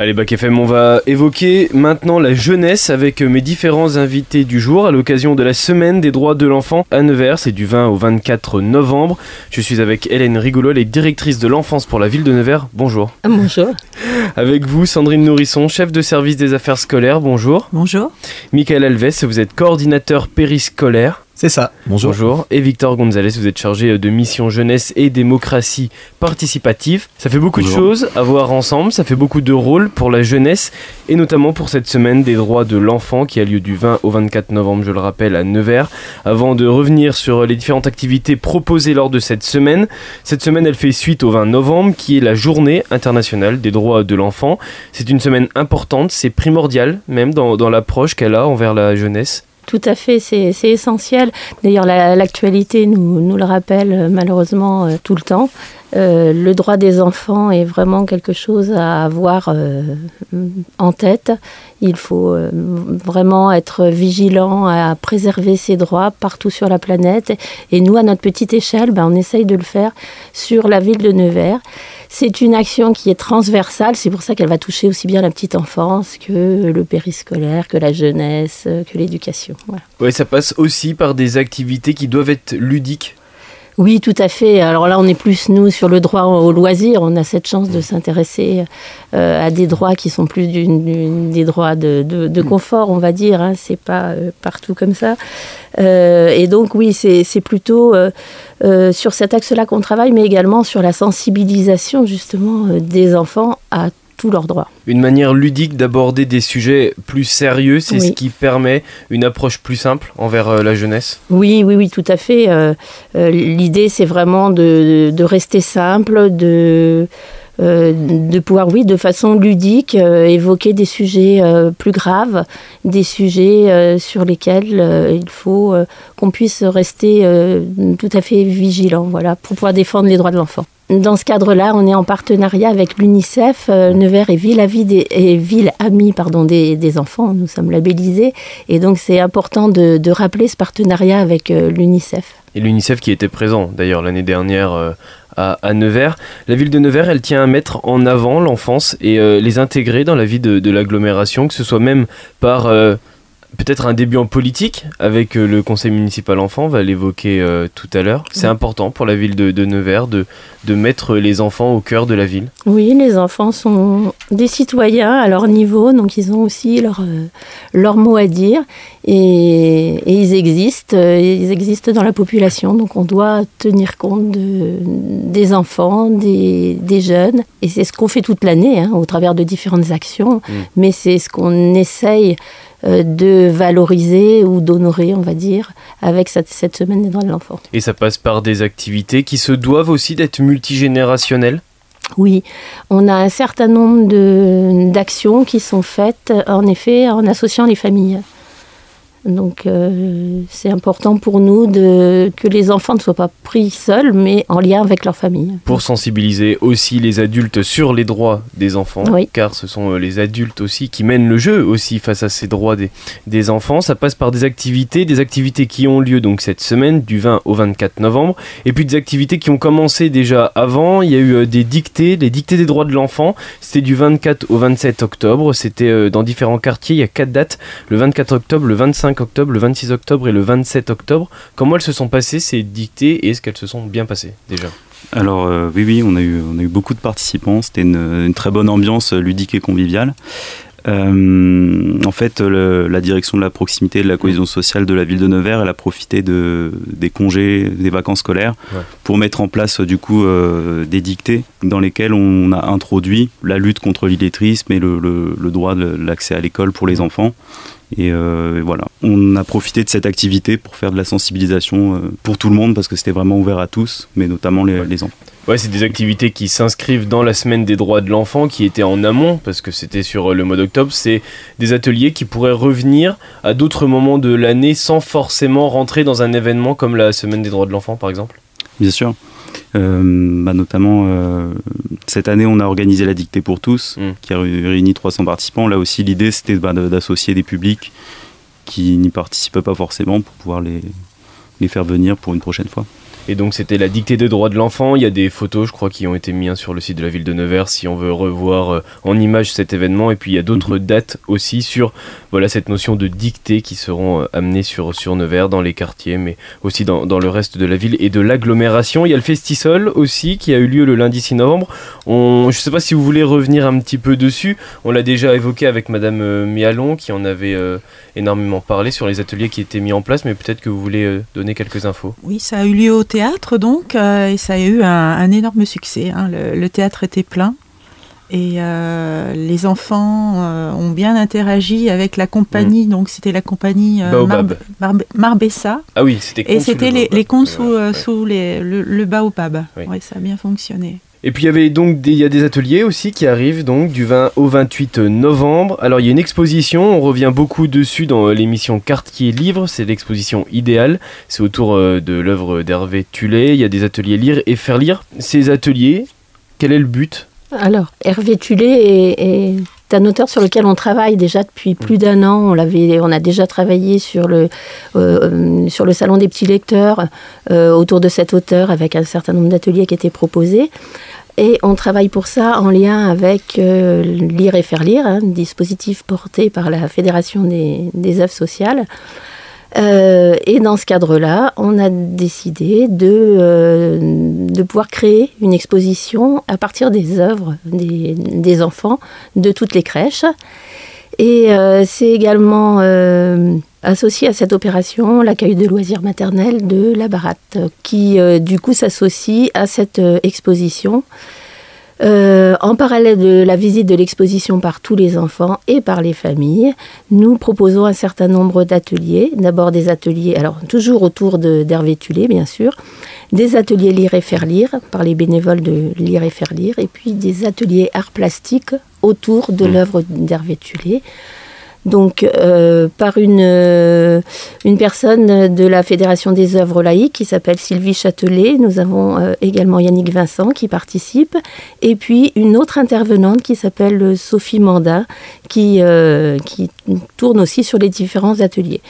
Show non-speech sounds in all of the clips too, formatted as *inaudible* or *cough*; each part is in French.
Allez, Bac FM, on va évoquer maintenant la jeunesse avec mes différents invités du jour à l'occasion de la semaine des droits de l'enfant à Nevers. C'est du 20 au 24 novembre. Je suis avec Hélène Rigolol, directrice de l'enfance pour la ville de Nevers. Bonjour. Bonjour. Avec vous, Sandrine Nourrisson, chef de service des affaires scolaires. Bonjour. Bonjour. Michael Alves, vous êtes coordinateur périscolaire. C'est ça. Bonjour. Bonjour. Et Victor Gonzalez, vous êtes chargé de mission jeunesse et démocratie participative. Ça fait beaucoup de choses à voir ensemble, ça fait beaucoup de rôles pour la jeunesse et notamment pour cette semaine des droits de l'enfant qui a lieu du 20 au 24 novembre, je le rappelle, à Nevers. Avant de revenir sur les différentes activités proposées lors de cette semaine, cette semaine elle fait suite au 20 novembre qui est la journée internationale des droits de l'enfant. C'est une semaine importante, c'est primordial même dans, dans l'approche qu'elle a envers la jeunesse. Tout à fait, c'est essentiel. D'ailleurs, l'actualité nous, le rappelle euh, malheureusement euh, tout le temps. Euh, le droit des enfants est vraiment quelque chose à avoir en tête. Il faut vraiment être vigilant à préserver ces droits partout sur la planète. Et nous, à notre petite échelle, ben, on essaye de le faire sur la ville de Nevers. C'est une action qui est transversale, c'est pour ça qu'elle va toucher aussi bien la petite enfance que le périscolaire, que la jeunesse, que l'éducation. Voilà. Ouais, ça passe aussi par des activités qui doivent être ludiques oui, tout à fait. Alors là, on est plus, nous, sur le droit au loisir. On a cette chance de s'intéresser euh, à des droits qui sont plus des droits de, confort, on va dire. Hein. C'est pas euh, partout comme ça. Euh, et donc, oui, c'est plutôt sur cet axe-là qu'on travaille, mais également sur la sensibilisation, justement, des enfants à tous leurs droits. Une manière ludique d'aborder des sujets plus sérieux, c'est ce qui permet une approche plus simple envers euh, la jeunesse? Oui, oui, oui, tout à fait. Euh, euh, l'idée, c'est vraiment de, rester simple, de... de pouvoir, oui, de façon ludique, évoquer des sujets plus graves, des sujets sur lesquels il faut qu'on puisse rester tout à fait vigilant, voilà, pour pouvoir défendre les droits de l'enfant. Dans ce cadre-là, on est en partenariat avec l'UNICEF, euh, Nevers et Ville, des, et Ville Amie pardon, des, enfants. Nous sommes labellisés. Et donc, c'est important de, rappeler ce partenariat avec euh, l'UNICEF. Et l'UNICEF qui était présent d'ailleurs l'année dernière euh, à, Nevers. La ville de Nevers, elle tient à mettre en avant l'enfance et les intégrer dans la vie de, de l'agglomération, que ce soit même par peut-être un début en politique avec euh, le conseil municipal enfant, on va l'évoquer euh, tout à l'heure. C'est important pour la ville de, Nevers de, de, mettre les enfants au cœur de la ville. Oui, les enfants sont des citoyens à leur niveau, donc ils ont aussi leur, euh, leur mot à dire et, ils existent, ils existent dans la population, donc on doit tenir compte de, des enfants, des, des jeunes, et c'est ce qu'on fait toute l'année hein, au travers de différentes actions, mmh. mais c'est ce qu'on essaye de valoriser ou d'honorer, on va dire, avec cette, semaine des droits de l'enfant. Et ça passe par des activités qui se doivent aussi d'être multigénérationnelles? Oui, on a un certain nombre d'actions qui sont faites, en effet, en associant les familles. Donc euh, c'est important pour nous de, que les enfants ne soient pas pris seuls, mais en lien avec leur famille. Pour sensibiliser aussi les adultes sur les droits des enfants, car ce sont euh, les adultes aussi qui mènent le jeu aussi face à ces droits des, des enfants. Ça passe par des activités, des activités qui ont lieu donc cette semaine du 20 au 24 novembre, et puis des activités qui ont commencé déjà avant. Il y a eu euh, des dictées, les dictées des droits de l'enfant. C'était du 24 au 27 octobre. C'était dans différents quartiers. Il y a quatre dates le 24 octobre, le 25 octobre, le 26 octobre et le 27 octobre. Comment elles se sont passées ces dictées et est-ce qu'elles se sont bien passées déjà? Alors euh, oui, oui, on a, eu, on a eu beaucoup de participants. C'était une, très bonne ambiance ludique et conviviale. Euh, en fait, la direction de la proximité et de la cohésion sociale de la ville de Nevers, elle a profité de, des congés, des vacances scolaires pour mettre en place du coup euh, des dictées dans lesquelles on a introduit la lutte contre l'illettrisme et le, le droit de l'accès à l'école pour les enfants. Euh, et, voilà, on a profité de cette activité pour faire de la sensibilisation euh, pour tout le monde parce que c'était vraiment ouvert à tous, mais notamment les, enfants. Ouais, c'est des activités qui s'inscrivent dans la semaine des droits de l'enfant qui était en amont parce que c'était sur euh, le mois d'octobre. C'est des ateliers qui pourraient revenir à d'autres moments de l'année sans forcément rentrer dans un événement comme la semaine des droits de l'enfant par exemple. Bien sûr. Euh, bah notamment, euh, cette année, on a organisé la dictée pour tous, mm. qui a réuni 300 participants. Là aussi, l'idée, c'était bah, d'associer des publics qui n'y participent pas forcément pour pouvoir les, les faire venir pour une prochaine fois. Et donc c'était la dictée des droits de l'enfant. Il y a des photos, je crois, qui ont été mises sur le site de la ville de Nevers si on veut revoir euh, en image cet événement. Et puis il y a d'autres mhm. dates aussi sur voilà cette notion de dictée qui seront euh, amenées sur, sur Nevers dans les quartiers, mais aussi dans, dans le reste de la ville et de l'agglomération. Il y a le Festisol aussi qui a eu lieu le lundi 6 novembre. On, je ne sais pas si vous voulez revenir un petit peu dessus. On l'a déjà évoqué avec Madame euh, Mialon qui en avait énormément parlé sur les ateliers qui étaient mis en place, mais peut-être que vous voulez donner quelques infos. Oui, ça a eu lieu au théâtre donc, et ça a eu un, énorme succès. Hein. le, théâtre était plein. Et euh, les enfants euh, ont bien interagi avec la compagnie, mm. donc c'était la compagnie euh, Marbessa. Ah oui, c'était Et c'était les, les, contes sous, sous les, le, baobab. Oui. ça a bien fonctionné. Et puis il y avait donc des, y a des ateliers aussi qui arrivent donc du 20 au 28 novembre. Alors il y a une exposition, on revient beaucoup dessus dans l'émission Quartier Livre, c'est l'exposition idéale, c'est autour de l'œuvre d'Hervé Tullet, il y a des ateliers lire et faire lire. Ces ateliers, quel est le but? Alors, Hervé Tulé est, un auteur sur lequel on travaille déjà depuis plus mm. d'un an. On, on a déjà travaillé sur le, euh, sur le Salon des petits lecteurs euh, autour de cet auteur avec un certain nombre d'ateliers qui étaient proposés. Et on travaille pour ça en lien avec euh, Lire et faire lire, un dispositif porté par la Fédération des, des œuvres sociales. Euh, et dans ce cadre-là, on a décidé de, euh, de pouvoir créer une exposition à partir des œuvres des, enfants de toutes les crèches. Et euh, c'est également associé à cette opération l'accueil de loisirs maternels de la Baratte, qui du coup s'associe à cette exposition. Euh, en parallèle de la visite de l'exposition par tous les enfants et par les familles, nous proposons un certain nombre d'ateliers. D'abord des ateliers, alors toujours autour d'Hervé Tulé, bien sûr, des ateliers lire et faire lire par les bénévoles de lire et faire lire, et puis des ateliers art plastique autour de mmh. l'œuvre d'Hervé Tulé donc euh, par une, euh, une personne de la Fédération des œuvres laïques qui s'appelle Sylvie Châtelet. Nous avons euh, également Yannick Vincent qui participe, et puis une autre intervenante qui s'appelle Sophie Mandin qui, qui tourne aussi sur les différents ateliers.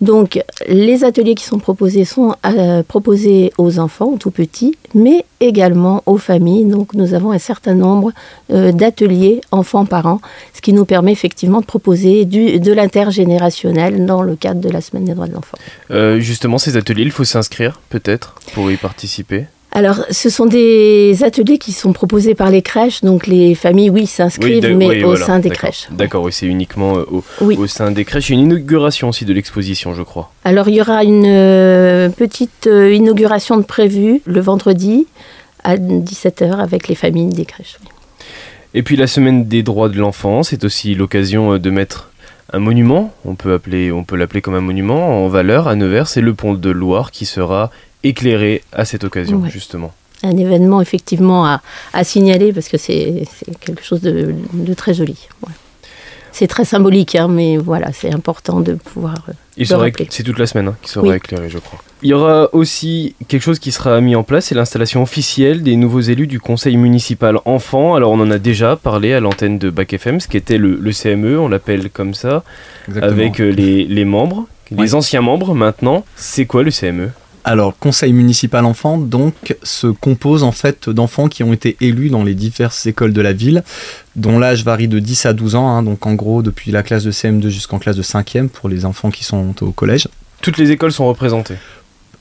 Donc, les ateliers qui sont proposés sont euh, proposés aux enfants, aux tout petits, mais également aux familles. Donc, nous avons un certain nombre euh, d'ateliers enfants-parents, ce qui nous permet effectivement de proposer du, de l'intergénérationnel dans le cadre de la Semaine des droits de l'enfant. Euh, justement, ces ateliers, il faut s'inscrire peut-être pour y participer? Alors, ce sont des ateliers qui sont proposés par les crèches, donc les familles, oui, s'inscrivent, mais au sein des crèches. D'accord, oui, c'est uniquement euh, au, sein des crèches. Il y a une inauguration aussi de l'exposition, je crois. Alors, il y aura une euh, petite euh, inauguration de prévue le vendredi à 17h avec les familles des crèches. Et puis, la semaine des droits de l'enfant, c'est aussi l'occasion de mettre un monument, on peut appeler, on peut l'appeler comme un monument en valeur à Nevers, c'est le pont de Loire qui sera éclairé à cette occasion, justement. Un événement effectivement à, à signaler parce que c'est quelque chose de, de très joli. C'est très symbolique, hein, mais voilà, c'est important de pouvoir. Euh, c'est toute la semaine hein, qui sera éclairé, je crois. Il y aura aussi quelque chose qui sera mis en place, c'est l'installation officielle des nouveaux élus du conseil municipal enfant. Alors on en a déjà parlé à l'antenne de Bac FM, ce qui était le, le CME, on l'appelle comme ça, avec euh, les, les membres, les anciens membres maintenant. C'est quoi le CME alors, conseil municipal enfant, donc, se compose en fait d'enfants qui ont été élus dans les diverses écoles de la ville, dont l'âge varie de 10 à 12 ans, hein, donc en gros depuis la classe de CM2 jusqu'en classe de 5e pour les enfants qui sont au collège. Toutes les écoles sont représentées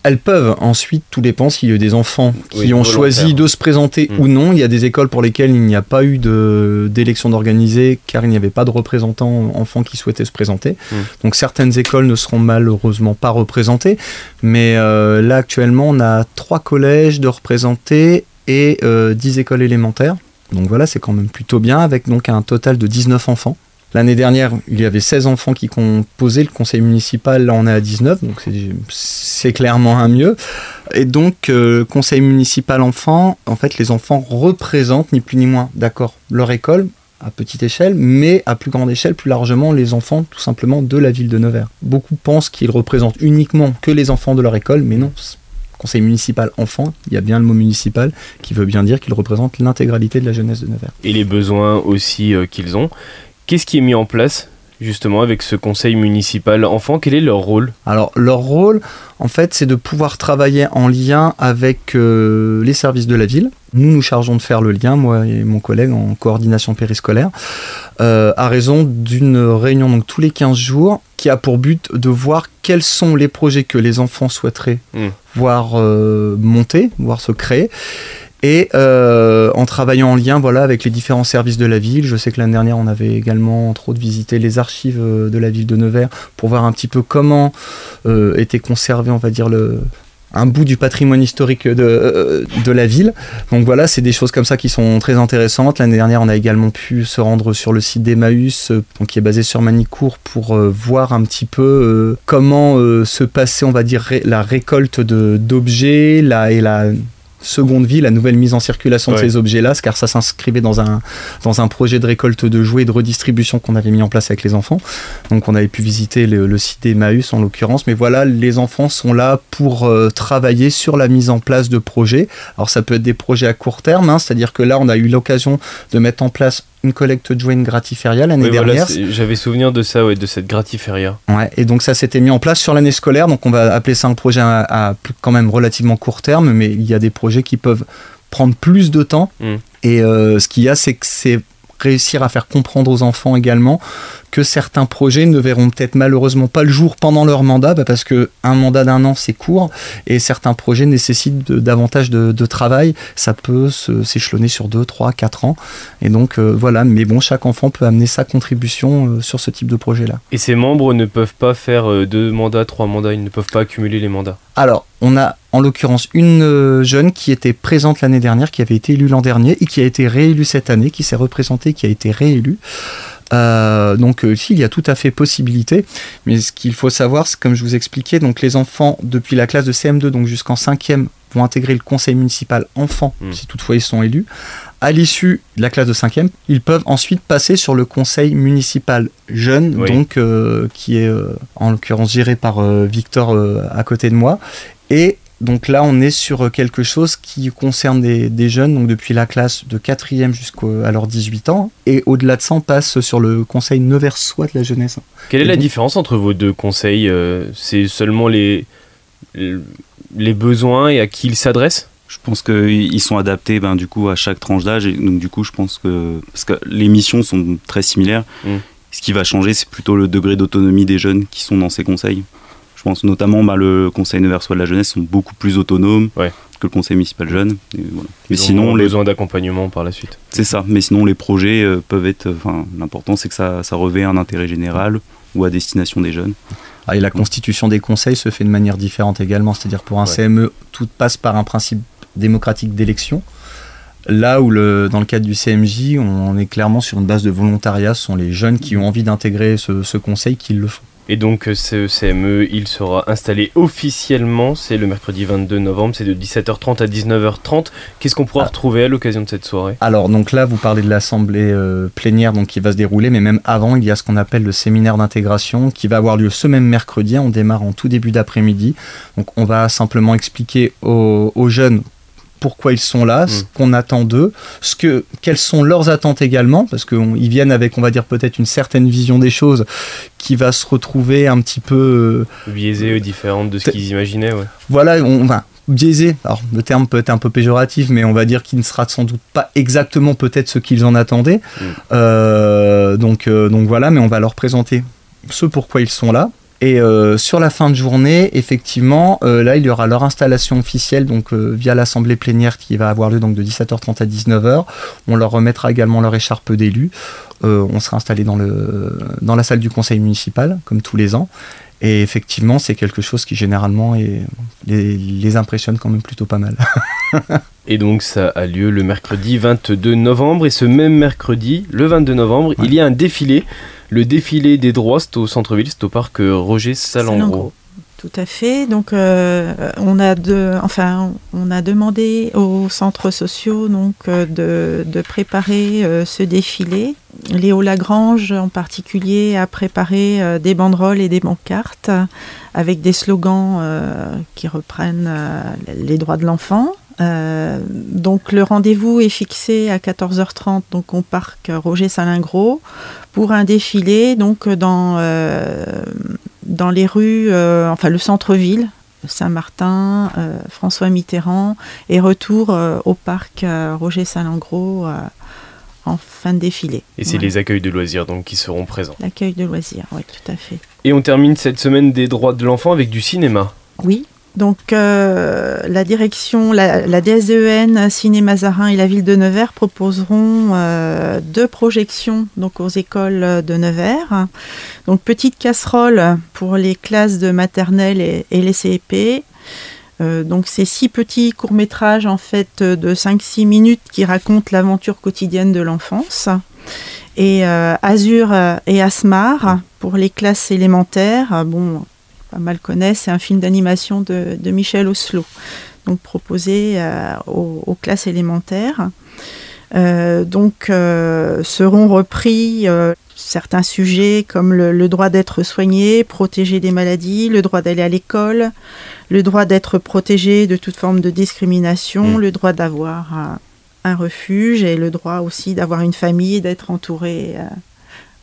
elles peuvent ensuite, tout dépend s'il y a des enfants qui ont choisi de se présenter mm. ou non. Il y a des écoles pour lesquelles il n'y a pas eu d'élection d'organiser car il n'y avait pas de représentants enfants qui souhaitaient se présenter. Mm. Donc certaines écoles ne seront malheureusement pas représentées. Mais euh, là actuellement on a trois collèges de représentés et euh, dix écoles élémentaires. Donc voilà, c'est quand même plutôt bien avec donc un total de 19 enfants. L'année dernière, il y avait 16 enfants qui composaient le conseil municipal, là on est à 19, donc c'est clairement un mieux. Et donc, euh, conseil municipal enfant, en fait, les enfants représentent ni plus ni moins, d'accord, leur école à petite échelle, mais à plus grande échelle, plus largement, les enfants tout simplement de la ville de Nevers. Beaucoup pensent qu'ils représentent uniquement que les enfants de leur école, mais non. Conseil municipal enfant, il y a bien le mot municipal qui veut bien dire qu'ils représentent l'intégralité de la jeunesse de Nevers. Et les besoins aussi euh, qu'ils ont. Qu'est-ce qui est mis en place justement avec ce conseil municipal enfant Quel est leur rôle? Alors leur rôle, en fait, c'est de pouvoir travailler en lien avec euh, les services de la ville. Nous nous chargeons de faire le lien, moi et mon collègue en coordination périscolaire, euh, à raison d'une réunion donc tous les 15 jours qui a pour but de voir quels sont les projets que les enfants souhaiteraient hmm. voir euh, monter, voir se créer et euh, en travaillant en lien voilà, avec les différents services de la ville. Je sais que l'année dernière, on avait également entre autres visité les archives euh, de la ville de Nevers pour voir un petit peu comment euh, était conservé, on va dire, le, un bout du patrimoine historique de, de la ville. Donc voilà, c'est des choses comme ça qui sont très intéressantes. L'année dernière, on a également pu se rendre sur le site d'Emmaüs, qui est basé sur Manicourt, pour voir un petit peu comment se passait, on va dire, la récolte d'objets et la seconde vie, la nouvelle mise en circulation de ces objets-là, car ça s'inscrivait dans un, dans un projet de récolte de jouets et de redistribution qu'on avait mis en place avec les enfants. Donc on avait pu visiter le, site Emmaüs en l'occurrence, mais voilà, les enfants sont là pour euh, travailler sur la mise en place de projets. Alors ça peut être des projets à court terme, hein, c'est-à-dire que là on a eu l'occasion de mettre en place une collecte une gratiféria l'année dernière. J'avais souvenir de ça, ouais, de cette gratiféria. Ouais, et donc ça s'était mis en place sur l'année scolaire, donc on va appeler ça un projet à, quand même relativement court terme, mais il y a des projets qui peuvent prendre plus de temps. Hmm. Et euh, ce qu'il y a, c'est que c'est réussir à faire comprendre aux enfants également que certains projets ne verront peut-être malheureusement pas le jour pendant leur mandat, bah, parce que un mandat d'un an c'est court et certains projets nécessitent davantage de, travail. Ça peut s'échelonner sur 2, 3, 4 ans. Et donc euh, voilà, mais bon, chaque enfant peut amener sa contribution euh, sur ce type de projet-là. Et ces membres ne peuvent pas faire euh, deux mandats, trois mandats, ils ne peuvent pas accumuler les mandats Alors, on a en l'occurrence une jeune qui était présente l'année dernière, qui avait été élue l'an dernier et qui a été réélue cette année, qui s'est représentée, qui a été réélue. Euh, donc euh, ici, il y a tout à fait possibilité. Mais ce qu'il faut savoir, c'est comme je vous expliquais, donc les enfants depuis la classe de CM2 donc jusqu'en 5e vont intégrer le conseil municipal enfant, hmm. si toutefois ils sont élus. À l'issue de la classe de 5e, ils peuvent ensuite passer sur le conseil municipal jeune, donc euh, qui est en l'occurrence géré par Victor à côté de moi. Et donc là, on est sur quelque chose qui concerne des, jeunes, donc depuis la classe de 4e jusqu'à leurs 18 ans. Et au-delà de ça, on passe sur le conseil Neversois de la jeunesse. Quelle est la différence entre vos deux conseils euh, C'est seulement les, les besoins et à qui ils s'adressent? Je pense qu'ils sont adaptés ben, du coup à chaque tranche d'âge et donc du coup je pense que parce que les missions sont très similaires mm. ce qui va changer c'est plutôt le degré d'autonomie des jeunes qui sont dans ces conseils je pense notamment bah, le conseil universel de la jeunesse sont beaucoup plus autonomes que le conseil municipal jeune. Mais sinon, les besoins d'accompagnement par la suite. C'est ça. Mais sinon, les projets euh, peuvent être. Enfin, l'important c'est que ça, ça revêt un intérêt général ou à destination des jeunes. Ah, et la constitution des conseils se fait de manière différente également. C'est-à-dire pour un CME, tout passe par un principe démocratique d'élection. Là où le, dans le cadre du CMJ, on est clairement sur une base de volontariat, ce sont les jeunes qui ont envie d'intégrer ce, ce conseil qui le font. Et donc euh, ce CME, il sera installé officiellement, c'est le mercredi 22 novembre, c'est de 17h30 à 19h30. Qu'est-ce qu'on pourra ah. retrouver à l'occasion de cette soirée? Alors donc là, vous parlez de l'assemblée euh, plénière donc, qui va se dérouler, mais même avant, il y a ce qu'on appelle le séminaire d'intégration qui va avoir lieu ce même mercredi. On démarre en tout début d'après-midi. Donc on va simplement expliquer aux, aux jeunes pourquoi ils sont là, ce mm. qu'on attend d'eux, ce que, quelles sont leurs attentes également, parce qu'ils viennent avec, on va dire, peut-être une certaine vision des choses qui va se retrouver un petit peu... Euh, Biaisée ou différente de ce qu'ils imaginaient, ouais. Voilà, on va biaisé, alors le terme peut être un peu péjoratif, mais on va dire qu'il ne sera sans doute pas exactement peut-être ce qu'ils en attendaient. Mm. Euh, donc, euh, donc voilà, mais on va leur présenter ce pourquoi ils sont là, et euh, sur la fin de journée, effectivement, euh, là, il y aura leur installation officielle, donc euh, via l'assemblée plénière qui va avoir lieu donc de 17h30 à 19h. On leur remettra également leur écharpe d'élu. on sera installé dans, le, dans la salle du conseil municipal, comme tous les ans. Et effectivement, c'est quelque chose qui généralement les, impressionne quand même plutôt pas mal. *laughs* et donc ça a lieu le mercredi 22 novembre. Et ce même mercredi, le 22 novembre, il y a un défilé le défilé des droits, c'est au centre-ville, c'est au parc euh, Roger Salengro. Tout à fait. Donc, euh, on a de, enfin, on a demandé aux centres sociaux donc euh, de, préparer ce défilé. Léo Lagrange, en particulier, a préparé des banderoles et des bancartes avec des slogans qui reprennent les droits de l'enfant. Donc le rendez-vous est fixé à 14h30 donc au parc Roger Salingro pour un défilé donc dans dans les rues enfin le centre-ville Saint-Martin, François Mitterrand et retour au parc Roger Salingro en fin de défilé. Et c'est les accueils de loisirs donc qui seront présents. L'accueil de loisirs, oui, tout à fait. Et on termine cette semaine des droits de l'enfant avec du cinéma. Oui. Donc euh, la direction, la, la, DSEN, Cinéma Zarin et la ville de Nevers proposeront euh, deux projections donc aux écoles de Nevers. Donc petite casserole pour les classes de maternelle et, les CEP euh, donc c'est six petits courts-métrages en fait de 5-6 minutes qui racontent l'aventure quotidienne de l'enfance. Et Azur et Asmar pour les classes élémentaires. Bon, pas mal connaissent, c'est un film d'animation de, Michel Oslo, donc proposé euh, aux, classes élémentaires. donc seront repris certains sujets comme le droit d'être soigné, protégé des maladies, le droit d'aller à l'école, le droit d'être protégé de toute forme de discrimination, mm. le droit d'avoir un, refuge et le droit aussi d'avoir une famille d'être entouré. Euh,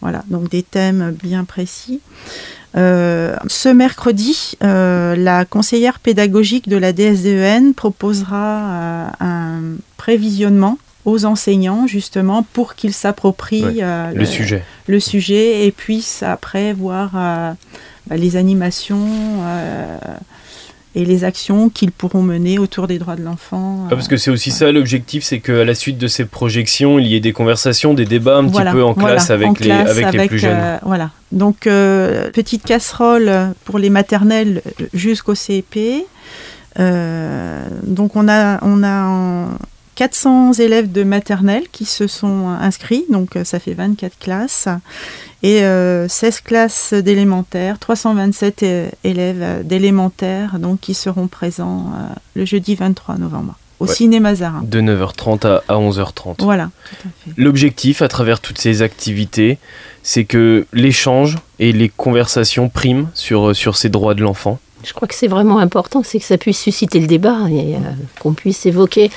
voilà, donc des thèmes bien précis. Euh, ce mercredi, euh, la conseillère pédagogique de la DSDEN proposera un prévisionnement aux enseignants justement pour qu'ils s'approprient le, sujet. le sujet et puissent après voir bah, les animations et les actions qu'ils pourront mener autour des droits de l'enfant. Ah, parce que c'est aussi ça l'objectif, c'est qu'à la suite de ces projections, il y ait des conversations, des débats un petit peu en classe avec, les, avec, les plus jeunes. Euh, voilà. Donc, euh, petite casserole pour les maternelles jusqu'au CEP. Euh, donc, on a, on a 400 élèves de maternelle qui se sont inscrits, donc ça fait 24 classes et 16 euh, classes d'élémentaire, 327 élèves d'élémentaire donc qui seront présents euh, le jeudi 23 novembre au cinéma Zara. De 9h30 à 11h30. Voilà. L'objectif à travers toutes ces activités, c'est que l'échange et les conversations priment sur, sur ces droits de l'enfant. Je crois que c'est vraiment important, c'est que ça puisse susciter le débat et euh, qu'on puisse évoquer,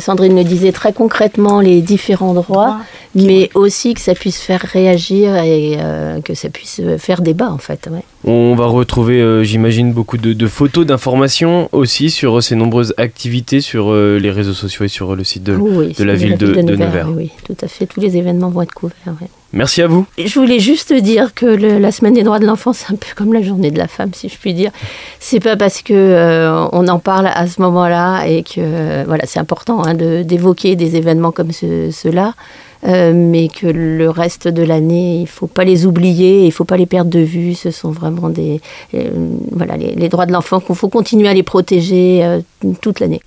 Sandrine le disait très concrètement, les différents droits mais aussi que ça puisse faire réagir et euh, que ça puisse faire débat en fait. On va retrouver, euh, j'imagine, beaucoup de, photos, d'informations aussi sur ces nombreuses activités sur euh, les réseaux sociaux et sur le site de, de la, ville de, Nevers. Oui, tout à fait. Tous les événements vont être couverts. Merci à vous. Je voulais juste dire que la semaine des droits de l'enfant, c'est un peu comme la journée de la femme, si je puis dire. C'est pas parce que on en parle à ce moment-là et que voilà, c'est important hein, d'évoquer des événements comme ceux-là. Euh, mais que le reste de l'année, il faut pas les oublier, il faut pas les perdre de vue. Ce sont vraiment des, euh, voilà, les, droits de l'enfant qu'il faut continuer à les protéger euh, toute l'année.